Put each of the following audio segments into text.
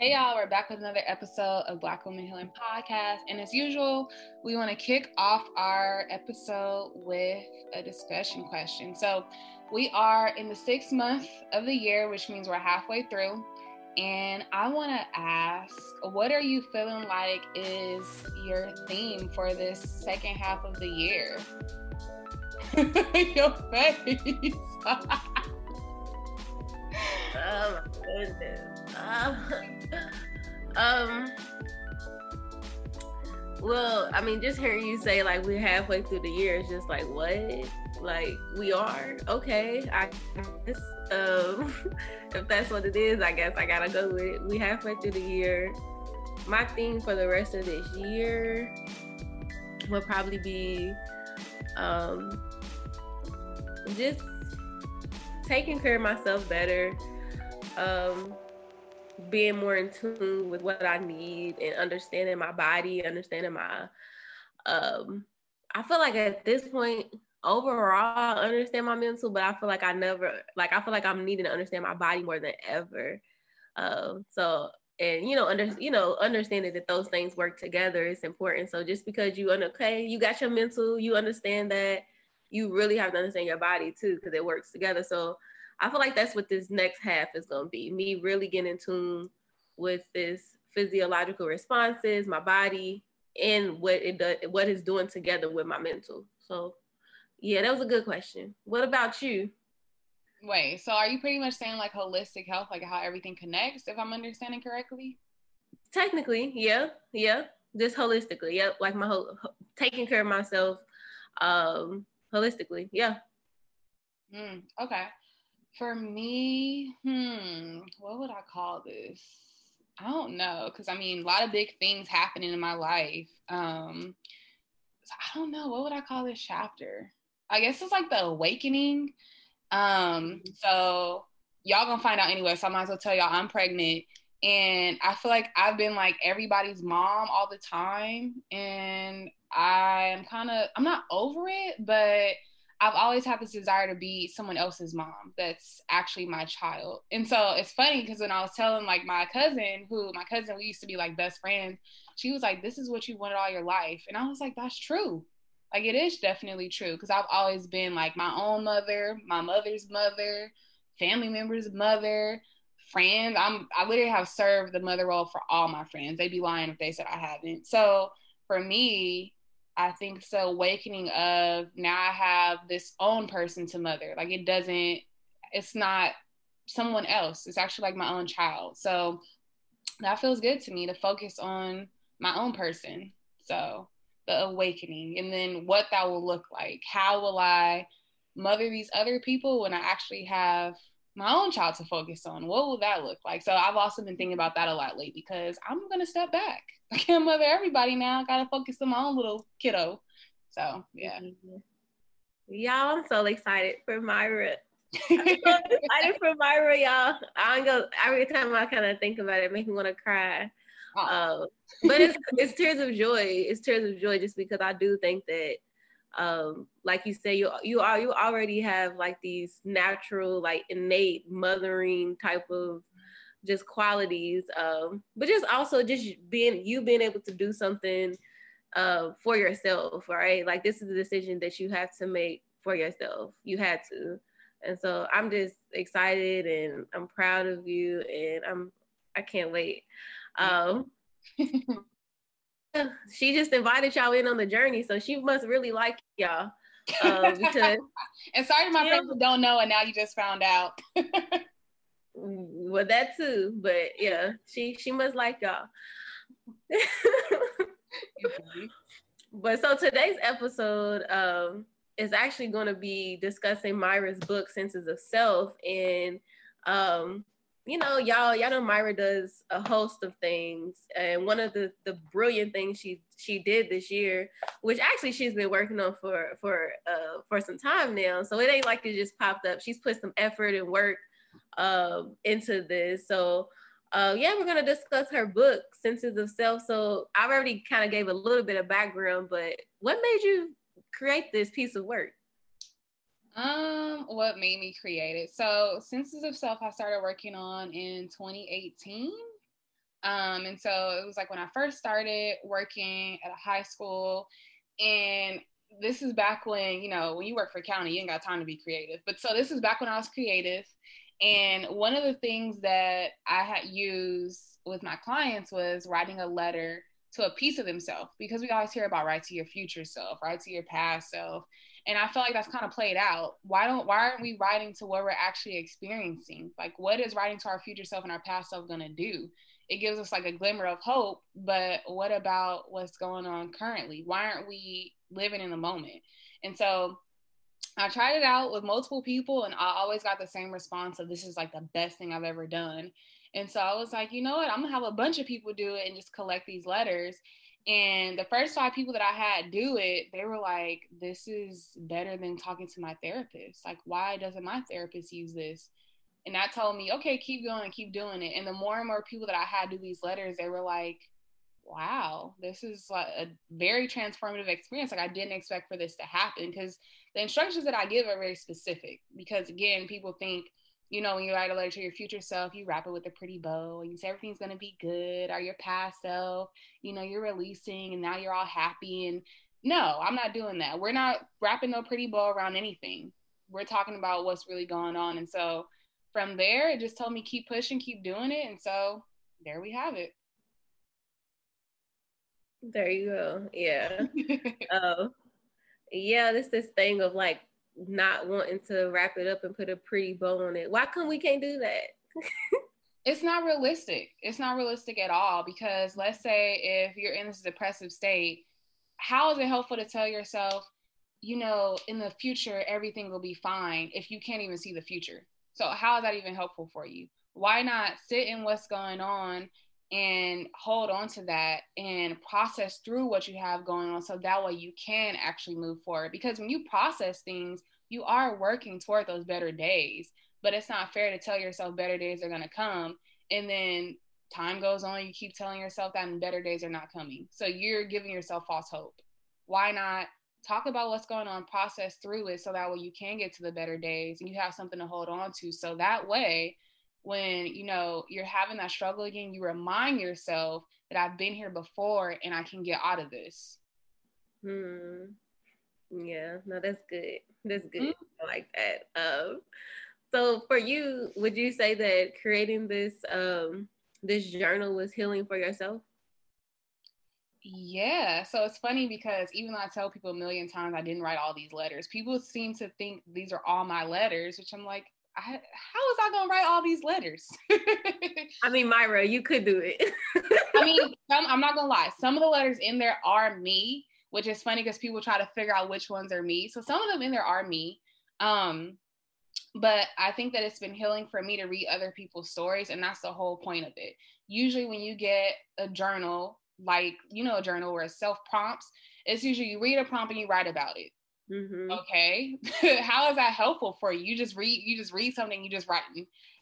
Hey y'all, we're back with another episode of Black Women Healing Podcast. And as usual, we want to kick off our episode with a discussion question. So, we are in the sixth month of the year, which means we're halfway through. And I want to ask, what are you feeling like is your theme for this second half of the year? your face. oh my goodness. Uh, um. Well, I mean, just hearing you say like we're halfway through the year is just like what? Like we are okay. I guess um, if that's what it is, I guess I gotta go with it. We halfway through the year. My theme for the rest of this year will probably be um, just taking care of myself better. Um, being more in tune with what I need and understanding my body, understanding my um I feel like at this point overall I understand my mental, but I feel like I never like I feel like I'm needing to understand my body more than ever. Um so and you know under you know understanding that those things work together is important. So just because you okay, you got your mental, you understand that you really have to understand your body too because it works together. So I feel like that's what this next half is going to be me really getting in tune with this physiological responses, my body, and what it does, what it's doing together with my mental. So, yeah, that was a good question. What about you? Wait, so are you pretty much saying like holistic health, like how everything connects, if I'm understanding correctly? Technically, yeah, yeah, just holistically, yep, like my whole taking care of myself, um, holistically, yeah. Mm, okay. For me, hmm, what would I call this? I don't know, because I mean, a lot of big things happening in my life. Um, so I don't know, what would I call this chapter? I guess it's like the awakening. Um, so y'all gonna find out anyway. So I might as well tell y'all I'm pregnant. And I feel like I've been like everybody's mom all the time. And I'm kind of, I'm not over it, but I've always had this desire to be someone else's mom that's actually my child. And so it's funny because when I was telling like my cousin, who my cousin, we used to be like best friends, she was like, This is what you wanted all your life. And I was like, That's true. Like it is definitely true because I've always been like my own mother, my mother's mother, family members' mother, friends. I'm I literally have served the mother role for all my friends. They'd be lying if they said I haven't. So for me, I think the awakening of now I have this own person to mother. Like it doesn't, it's not someone else. It's actually like my own child. So that feels good to me to focus on my own person. So the awakening and then what that will look like. How will I mother these other people when I actually have my own child to focus on. What will that look like? So I've also been thinking about that a lot lately because I'm gonna step back. I can't mother everybody now. I gotta focus on my own little kiddo. So yeah. Y'all, I'm so excited for Myra. I'm so excited for Myra, y'all. I go every time I kind of think about it, it makes me want to cry. Uh, but it's it's tears of joy. It's tears of joy just because I do think that um like you say you you are you already have like these natural like innate mothering type of just qualities um but just also just being you being able to do something uh for yourself right like this is a decision that you have to make for yourself you had to and so i'm just excited and i'm proud of you and i'm i can't wait um she just invited y'all in on the journey, so she must really like y'all. Uh, because and sorry to my yeah. friends who don't know, and now you just found out. Well, that too, but yeah, she she must like y'all. but so today's episode um, is actually going to be discussing Myra's book, Senses of Self, and um, you know, y'all, y'all know Myra does a host of things, and one of the the brilliant things she she did this year, which actually she's been working on for for uh for some time now. So it ain't like it just popped up. She's put some effort and work um into this. So uh yeah, we're gonna discuss her book, Senses of Self. So I already kind of gave a little bit of background, but what made you create this piece of work? Um, what made me create it? So, Senses of Self, I started working on in 2018. Um, and so it was like when I first started working at a high school, and this is back when, you know, when you work for county, you ain't got time to be creative. But so this is back when I was creative. And one of the things that I had used with my clients was writing a letter to a piece of themselves because we always hear about write to your future self, write to your past self. And I feel like that's kind of played out. Why don't why aren't we writing to what we're actually experiencing? Like what is writing to our future self and our past self gonna do? It gives us like a glimmer of hope, but what about what's going on currently? Why aren't we living in the moment? And so I tried it out with multiple people and I always got the same response of this is like the best thing I've ever done. And so I was like, you know what? I'm gonna have a bunch of people do it and just collect these letters. And the first five people that I had do it, they were like, this is better than talking to my therapist. Like, why doesn't my therapist use this? And that told me, okay, keep going keep doing it. And the more and more people that I had do these letters, they were like, wow, this is like a very transformative experience. Like I didn't expect for this to happen because the instructions that I give are very specific. Because again, people think you know, when you write a letter to your future self, you wrap it with a pretty bow and you say everything's to be good, or your past self, you know, you're releasing and now you're all happy. And no, I'm not doing that. We're not wrapping no pretty bow around anything. We're talking about what's really going on. And so from there, it just told me keep pushing, keep doing it. And so there we have it. There you go. Yeah. uh, yeah, this this thing of like not wanting to wrap it up and put a pretty bow on it. Why come we can't do that? it's not realistic. It's not realistic at all because let's say if you're in this depressive state, how is it helpful to tell yourself, you know, in the future everything will be fine if you can't even see the future? So how is that even helpful for you? Why not sit in what's going on and hold on to that and process through what you have going on so that way you can actually move forward. Because when you process things you are working toward those better days but it's not fair to tell yourself better days are going to come and then time goes on you keep telling yourself that and better days are not coming. So you're giving yourself false hope. Why not talk about what's going on process through it so that way you can get to the better days and you have something to hold on to. So that way when you know you're having that struggle again you remind yourself that i've been here before and i can get out of this. Hmm. Yeah no that's good. That's good. Mm-hmm. i like that. Um so for you would you say that creating this um this journal was healing for yourself? Yeah. So it's funny because even though I tell people a million times I didn't write all these letters, people seem to think these are all my letters, which I'm like, I, how was I gonna write all these letters? I mean, Myra, you could do it. I mean, some, I'm not gonna lie. Some of the letters in there are me, which is funny because people try to figure out which ones are me. So some of them in there are me. Um, but I think that it's been healing for me to read other people's stories, and that's the whole point of it. Usually, when you get a journal, like you know, a journal where it's self prompts, it's usually you read a prompt and you write about it. Mm-hmm. Okay. How is that helpful for you? You just read, you just read something, you just write.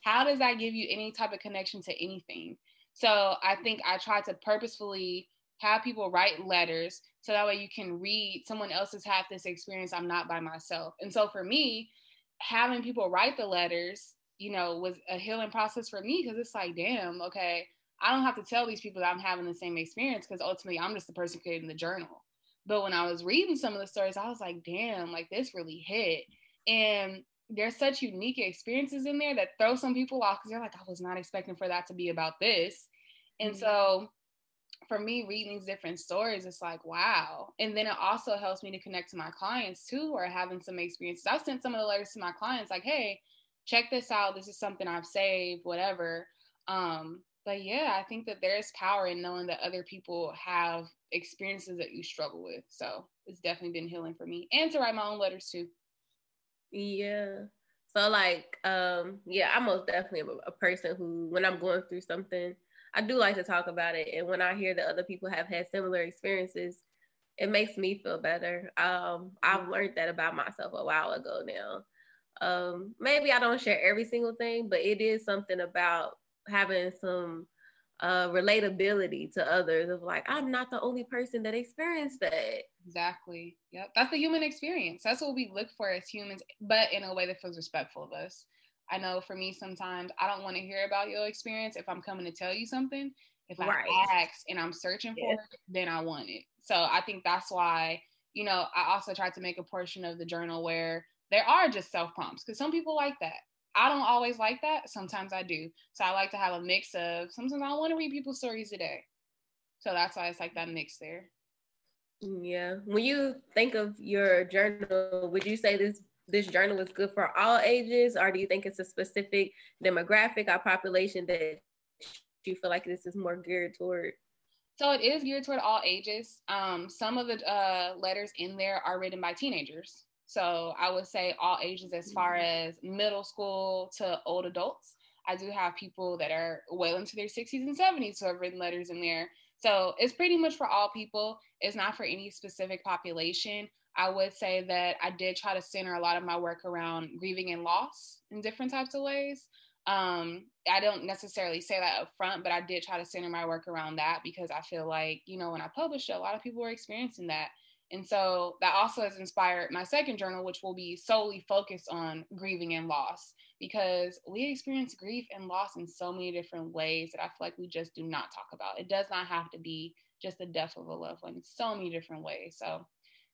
How does that give you any type of connection to anything? So I think I try to purposefully have people write letters so that way you can read someone else has had this experience. I'm not by myself. And so for me, having people write the letters, you know, was a healing process for me because it's like, damn, okay, I don't have to tell these people that I'm having the same experience because ultimately I'm just the person creating the journal. But when I was reading some of the stories, I was like, damn, like this really hit. And there's such unique experiences in there that throw some people off because they're like, I was not expecting for that to be about this. And mm-hmm. so for me, reading these different stories, it's like, wow. And then it also helps me to connect to my clients too, who are having some experiences. I've sent some of the letters to my clients, like, hey, check this out. This is something I've saved, whatever. Um, but yeah, I think that there's power in knowing that other people have experiences that you struggle with. So it's definitely been healing for me and to write my own letters too. Yeah. So like, um, yeah, I'm most definitely a, a person who, when I'm going through something, I do like to talk about it. And when I hear that other people have had similar experiences, it makes me feel better. Um, I've mm-hmm. learned that about myself a while ago now. Um, maybe I don't share every single thing, but it is something about having some uh, relatability to others of like i'm not the only person that experienced that exactly yep that's the human experience that's what we look for as humans but in a way that feels respectful of us i know for me sometimes i don't want to hear about your experience if i'm coming to tell you something If I right. ask and I'm searching for yeah. it, then I want it. So I think that's why, and I'm searching for it, then I want it. So I think that's why, you know, I also tried to make a portion of the journal where there are just self prompts because some people like that. I don't always like that. Sometimes I do. So I like to have a mix of sometimes I want to read people's stories today. So that's why it's like that mix there. Yeah. When you think of your journal, would you say this this journal is good for all ages, or do you think it's a specific demographic or population that you feel like this is more geared toward? So it is geared toward all ages. Um, some of the uh, letters in there are written by teenagers. So I would say all ages as far mm-hmm. as middle school to old adults. I do have people that are well into their 60s and 70s who have written letters in there. So it's pretty much for all people. It's not for any specific population. I would say that I did try to center a lot of my work around grieving and loss in different types of ways. Um, I don't necessarily say that up front, but I did try to center my work around that because I feel like, you know, when I published it, a lot of people were experiencing that. And so that also has inspired my second journal, which will be solely focused on grieving and loss because we experience grief and loss in so many different ways that I feel like we just do not talk about. It does not have to be just the death of a loved one, so many different ways. So,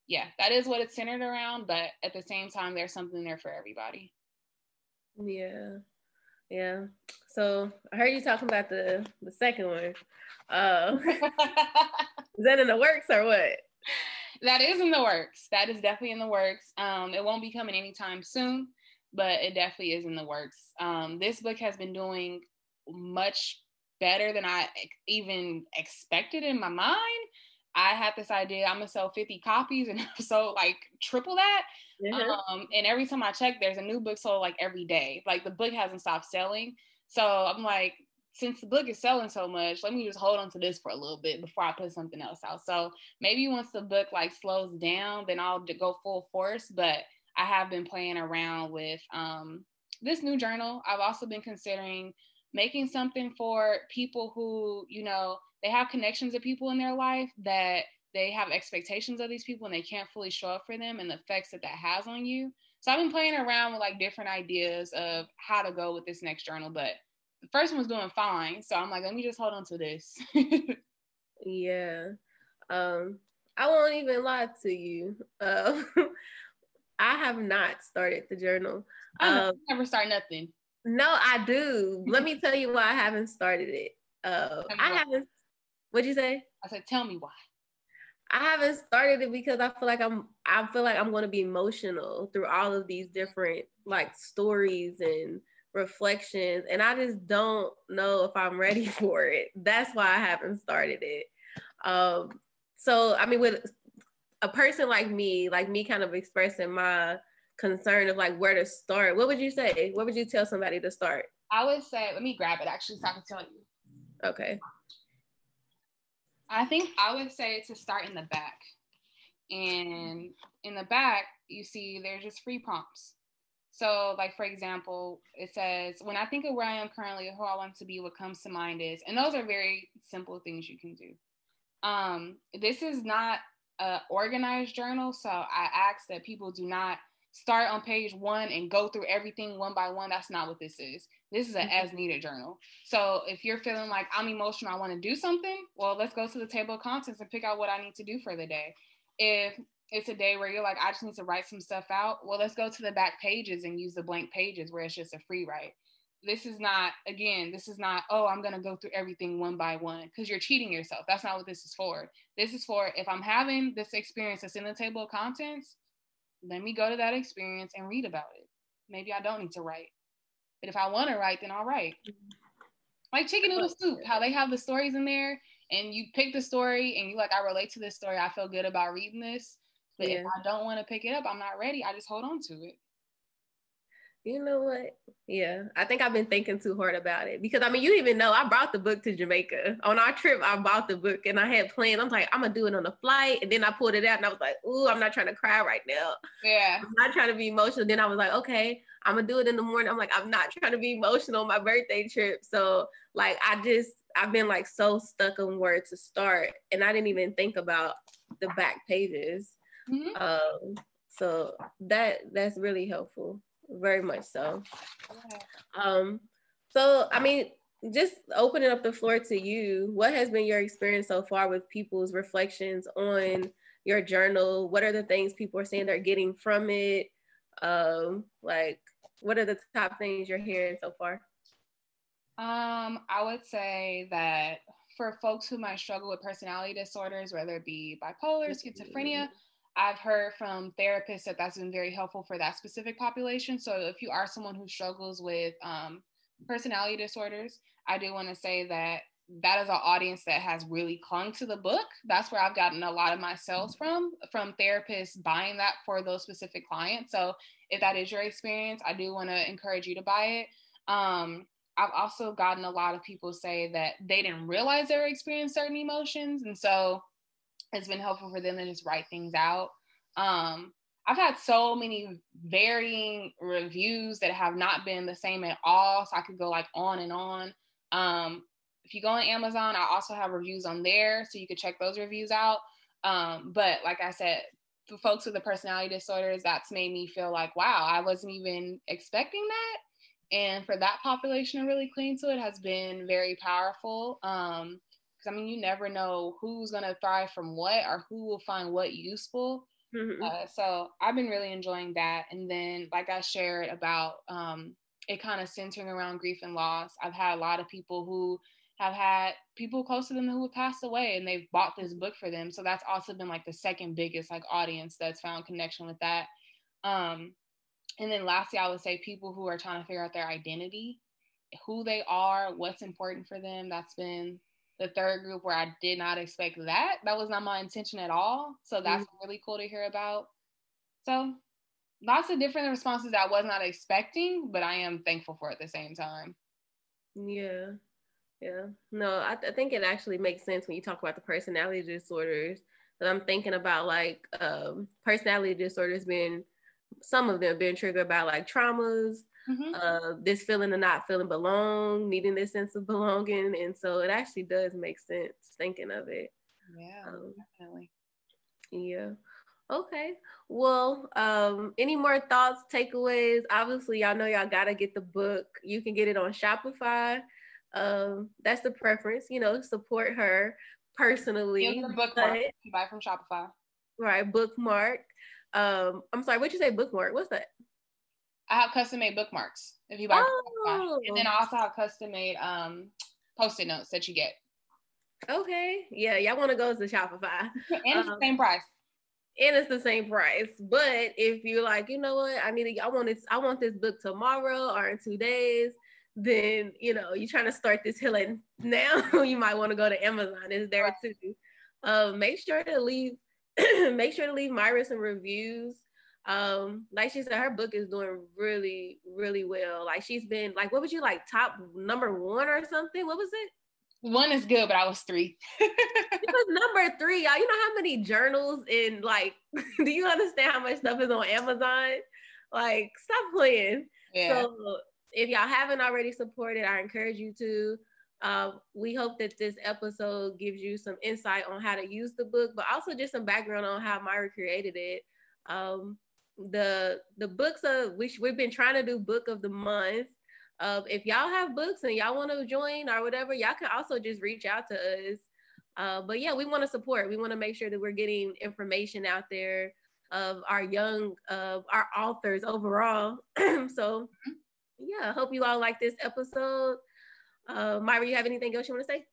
yeah, that is what it's centered around. But at the same time, there's something there for everybody. Yeah. Yeah. So I heard you talking about the the second one. Uh, is that in the works or what? That is in the works. That is definitely in the works. Um, it won't be coming anytime soon, but it definitely is in the works. Um, this book has been doing much better than I even expected in my mind. I had this idea I'm gonna sell 50 copies and so like triple that. Mm-hmm. Um, and every time I check, there's a new book sold like every day. Like the book hasn't stopped selling. So I'm like, since the book is selling so much, let me just hold on to this for a little bit before I put something else out. So maybe once the book like slows down, then I'll go full force. But I have been playing around with um, this new journal. I've also been considering making something for people who, you know, they have connections of people in their life that they have expectations of these people and they can't fully show up for them and the effects that that has on you. So I've been playing around with like different ideas of how to go with this next journal, but the first one was doing fine. So I'm like, let me just hold on to this. yeah. Um, I won't even lie to you. Uh, I have not started the journal. I um, never start nothing. No, I do. Let me tell you why I haven't started it. Uh, I why. haven't. What'd you say? I said, tell me why. I haven't started it because I feel like I'm. I feel like I'm going to be emotional through all of these different like stories and reflections and I just don't know if I'm ready for it. That's why I haven't started it. Um, so I mean with a person like me, like me kind of expressing my concern of like where to start, what would you say? What would you tell somebody to start? I would say, let me grab it actually so I can tell you. Okay. I think I would say to start in the back. And in the back, you see there's just free prompts. So, like for example, it says, "When I think of where I am currently, who I want to be, what comes to mind is," and those are very simple things you can do. Um, this is not an organized journal, so I ask that people do not start on page one and go through everything one by one. That's not what this is. This is an mm-hmm. as needed journal. So if you're feeling like I'm emotional, I want to do something, well, let's go to the table of contents and pick out what I need to do for the day. If it's a day where you're like, I just need to write some stuff out. Well, let's go to the back pages and use the blank pages where it's just a free write. This is not, again, this is not, oh, I'm going to go through everything one by one because you're cheating yourself. That's not what this is for. This is for if I'm having this experience that's in the table of contents, let me go to that experience and read about it. Maybe I don't need to write. But if I want to write, then I'll write. Like chicken noodle soup, how they have the stories in there and you pick the story and you like, I relate to this story. I feel good about reading this but yeah. if I don't want to pick it up, I'm not ready. I just hold on to it. You know what? Yeah, I think I've been thinking too hard about it because I mean, you even know I brought the book to Jamaica on our trip. I bought the book and I had plans. I'm like, I'm gonna do it on the flight, and then I pulled it out and I was like, Ooh, I'm not trying to cry right now. Yeah, I'm not trying to be emotional. Then I was like, Okay, I'm gonna do it in the morning. I'm like, I'm not trying to be emotional on my birthday trip. So like, I just I've been like so stuck on where to start, and I didn't even think about the back pages. Mm-hmm. Um, so that that's really helpful, very much so. Um, so I mean, just opening up the floor to you, what has been your experience so far with people's reflections on your journal? What are the things people are saying they're getting from it? Um, like, what are the top things you're hearing so far? Um, I would say that for folks who might struggle with personality disorders, whether it be bipolar, schizophrenia, I've heard from therapists that that's been very helpful for that specific population. So if you are someone who struggles with um, personality disorders, I do want to say that that is an audience that has really clung to the book. That's where I've gotten a lot of my sales from, from therapists buying that for those specific clients. So if that is your experience, I do want to encourage you to buy it. Um, I've also gotten a lot of people say that they didn't realize they were experiencing certain emotions. And so it's been helpful for them to just write things out. Um, I've had so many varying reviews that have not been the same at all. So I could go like on and on. Um, if you go on Amazon, I also have reviews on there. So you could check those reviews out. Um, but like I said, for folks with the personality disorders, that's made me feel like, wow, I wasn't even expecting that. And for that population to really cling to it has been very powerful. Um, because I mean, you never know who's going to thrive from what or who will find what useful. Mm-hmm. Uh, so I've been really enjoying that. And then, like I shared about um, it kind of centering around grief and loss, I've had a lot of people who have had people close to them who have passed away and they've bought this book for them. So that's also been like the second biggest like audience that's found connection with that. Um, and then lastly, I would say people who are trying to figure out their identity, who they are, what's important for them. That's been the third group where I did not expect that. That was not my intention at all. So that's mm-hmm. really cool to hear about. So lots of different responses I was not expecting, but I am thankful for at the same time. Yeah. Yeah. No, I, th- I think it actually makes sense when you talk about the personality disorders. But I'm thinking about like um, personality disorders being some of them being triggered by like traumas, mm-hmm. uh, this feeling of not feeling belong, needing this sense of belonging. And so it actually does make sense thinking of it. Yeah, um, definitely. Yeah. Okay. Well, um, any more thoughts, takeaways? Obviously, y'all know y'all gotta get the book. You can get it on Shopify. Um, that's the preference, you know, support her personally. Yeah, bookmark. you buy from Shopify. Right, bookmark. Um, I'm sorry, what'd you say bookmark? What's that? I have custom made bookmarks if you buy. Oh. And then I also have custom made um, post-it notes that you get. Okay. Yeah, y'all want to go to Shopify. and it's um, the same price. And it's the same price. But if you're like, you know what, I need to, I want this, I want this book tomorrow or in two days, then you know, you're trying to start this healing now, you might want to go to Amazon. It's there right. too. Um, make sure to leave make sure to leave Myra some reviews um like she said her book is doing really really well. Like she's been like what was you like top number one or something? What was it? One is good but i was three. It was number three y'all. You know how many journals in like do you understand how much stuff is on amazon? Like stop playing. Yeah. so if y'all haven't already supported i encourage you to. Uh, we hope that this episode gives you some insight on how to use the book, but also just some background on how Myra created it. Um, the the books of which we've been trying to do book of the month. Uh, if y'all have books and y'all want to join or whatever, y'all can also just reach out to us. Uh, but yeah, we want to support. We want to make sure that we're getting information out there of our young, uh, our authors overall. so yeah, I hope you all like this episode. Uh, Myra, you have anything else you want to say?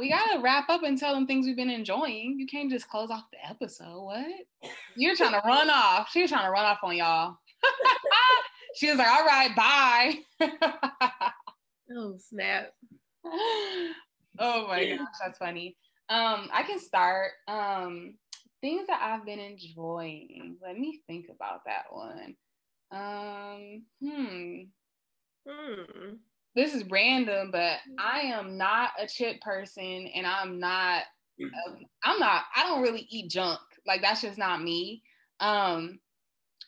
We gotta wrap up and tell them things we've been enjoying. You can't just close off the episode. What? You're trying to run off. She was trying to run off on y'all. she was like, all right, bye. oh, snap. oh my gosh, that's funny. Um, I can start. Um, things that I've been enjoying. Let me think about that one. Um, hmm. Hmm this is random, but I am not a chip person and I'm not I'm not I don't really eat junk. Like that's just not me. Um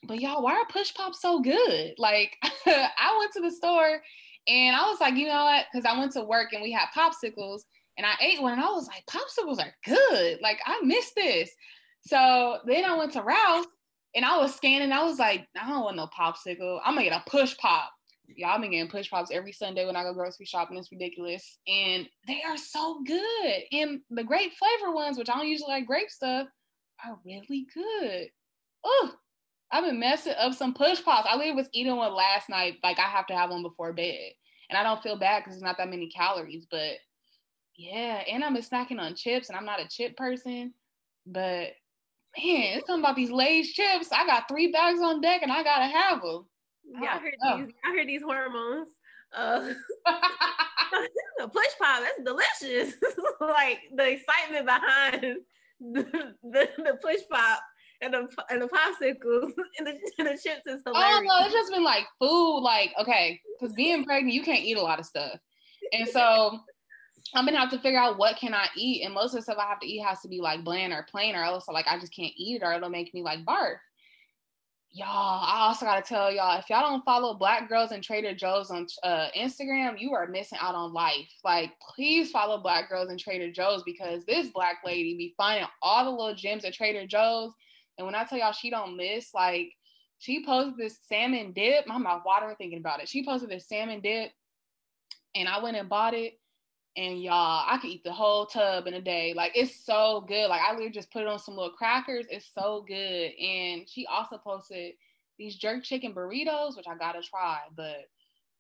but y'all, why are push pops so good? Like I went to the store and I was like, you know what? Because I went to work and we had popsicles and I ate one and I was like, popsicles are good. Like I miss this. So then I went to Ralph and I was scanning. I was like, I don't want no popsicle. I'm gonna get a push pop. Y'all been getting push pops every Sunday when I go grocery shopping. It's ridiculous. And they are so good. And the grape flavor ones, which I don't usually like grape stuff, are really good. Oh, I've been messing up some push pops. I literally was eating one last night. Like I have to have one before bed. And I don't feel bad because it's not that many calories, but yeah, and I'm snacking on chips, and I'm not a chip person, but man, it's something about these Lay's chips. I got three bags on deck, and I gotta have them. Y'all heard these? Y'all heard these hormones? Uh, the push pop, that's delicious. like the excitement behind the, the, the push pop and the and the popsicles and the, and the chips is hilarious. Oh no, it's just been like food. Like okay, because being pregnant, you can't eat a lot of stuff, and so I'm gonna have to figure out what can I eat, and most of the stuff I have to eat has to be like bland or plain, or else like I just can't eat it, or it'll make me like barf. Y'all, I also gotta tell y'all if y'all don't follow Black Girls and Trader Joe's on uh, Instagram, you are missing out on life. Like, please follow Black Girls and Trader Joe's because this black lady be finding all the little gems at Trader Joe's. And when I tell y'all she don't miss, like, she posted this salmon dip. I'm my mouth watering thinking about it. She posted this salmon dip, and I went and bought it and y'all, I could eat the whole tub in a day. Like it's so good. Like I literally just put it on some little crackers. It's so good. And she also posted these jerk chicken burritos, which I gotta try. But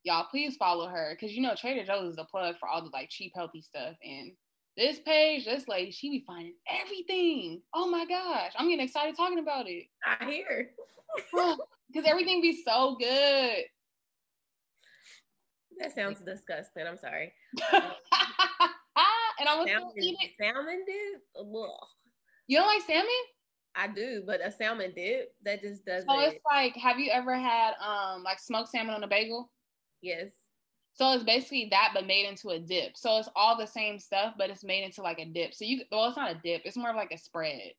y'all, please follow her because you know Trader Joe's is a plug for all the like cheap healthy stuff. And this page, this lady, she be finding everything. Oh my gosh, I'm getting excited talking about it. I hear because everything be so good. That sounds disgusting. I'm sorry. and I was salmon, eat it. Salmon dip? Ugh. You don't like salmon? I do, but a salmon dip that just doesn't. So it's like, have you ever had um like smoked salmon on a bagel? Yes. So it's basically that, but made into a dip. So it's all the same stuff, but it's made into like a dip. So you, well, it's not a dip. It's more of like a spread.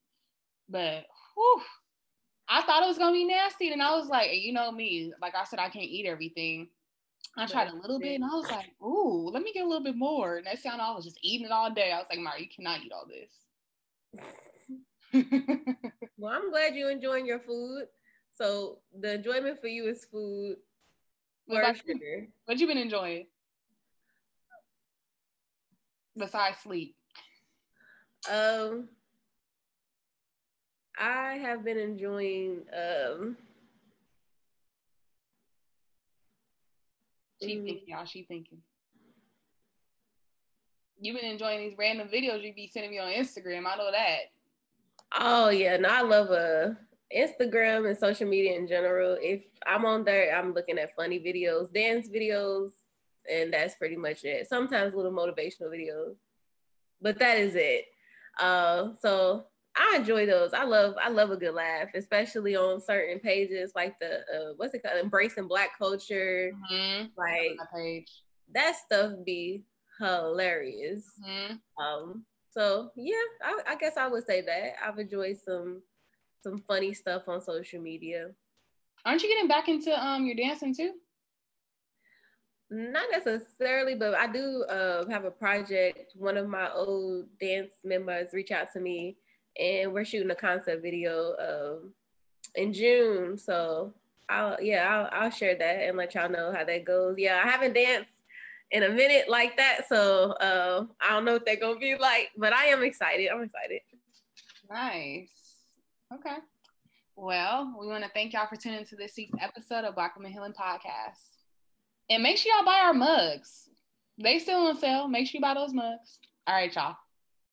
But whew, I thought it was gonna be nasty, and I was like, you know me, like I said, I can't eat everything. I tried a little bit and I was like, ooh, let me get a little bit more. And that sounded I was just eating it all day. I was like, Mari, you cannot eat all this. well, I'm glad you're enjoying your food. So the enjoyment for you is food. What. What you been enjoying? Besides sleep. Um I have been enjoying um She mm-hmm. thinking, y'all. She thinking. You've been enjoying these random videos you be sending me on Instagram. I know that. Oh yeah, no, I love uh Instagram and social media in general. If I'm on there, I'm looking at funny videos, dance videos, and that's pretty much it. Sometimes little motivational videos, but that is it. Uh, so I enjoy those. I love I love a good laugh, especially on certain pages like the uh, what's it called, embracing Black culture. Mm-hmm. Like that page, that stuff be hilarious. Mm-hmm. Um, so yeah, I, I guess I would say that I've enjoyed some some funny stuff on social media. Aren't you getting back into um your dancing too? Not necessarily, but I do uh, have a project. One of my old dance members reached out to me and we're shooting a concept video um, in June. So I'll yeah I'll, I'll share that and let y'all know how that goes. Yeah, I haven't danced in a minute like that, so uh, I don't know what they're gonna be like, but I am excited. I'm excited. Nice. Okay. Well, we want to thank y'all for tuning into this week's episode of Black Women Healing Podcast. And make sure y'all buy our mugs. They still on sale. Make sure you buy those mugs. All right, y'all.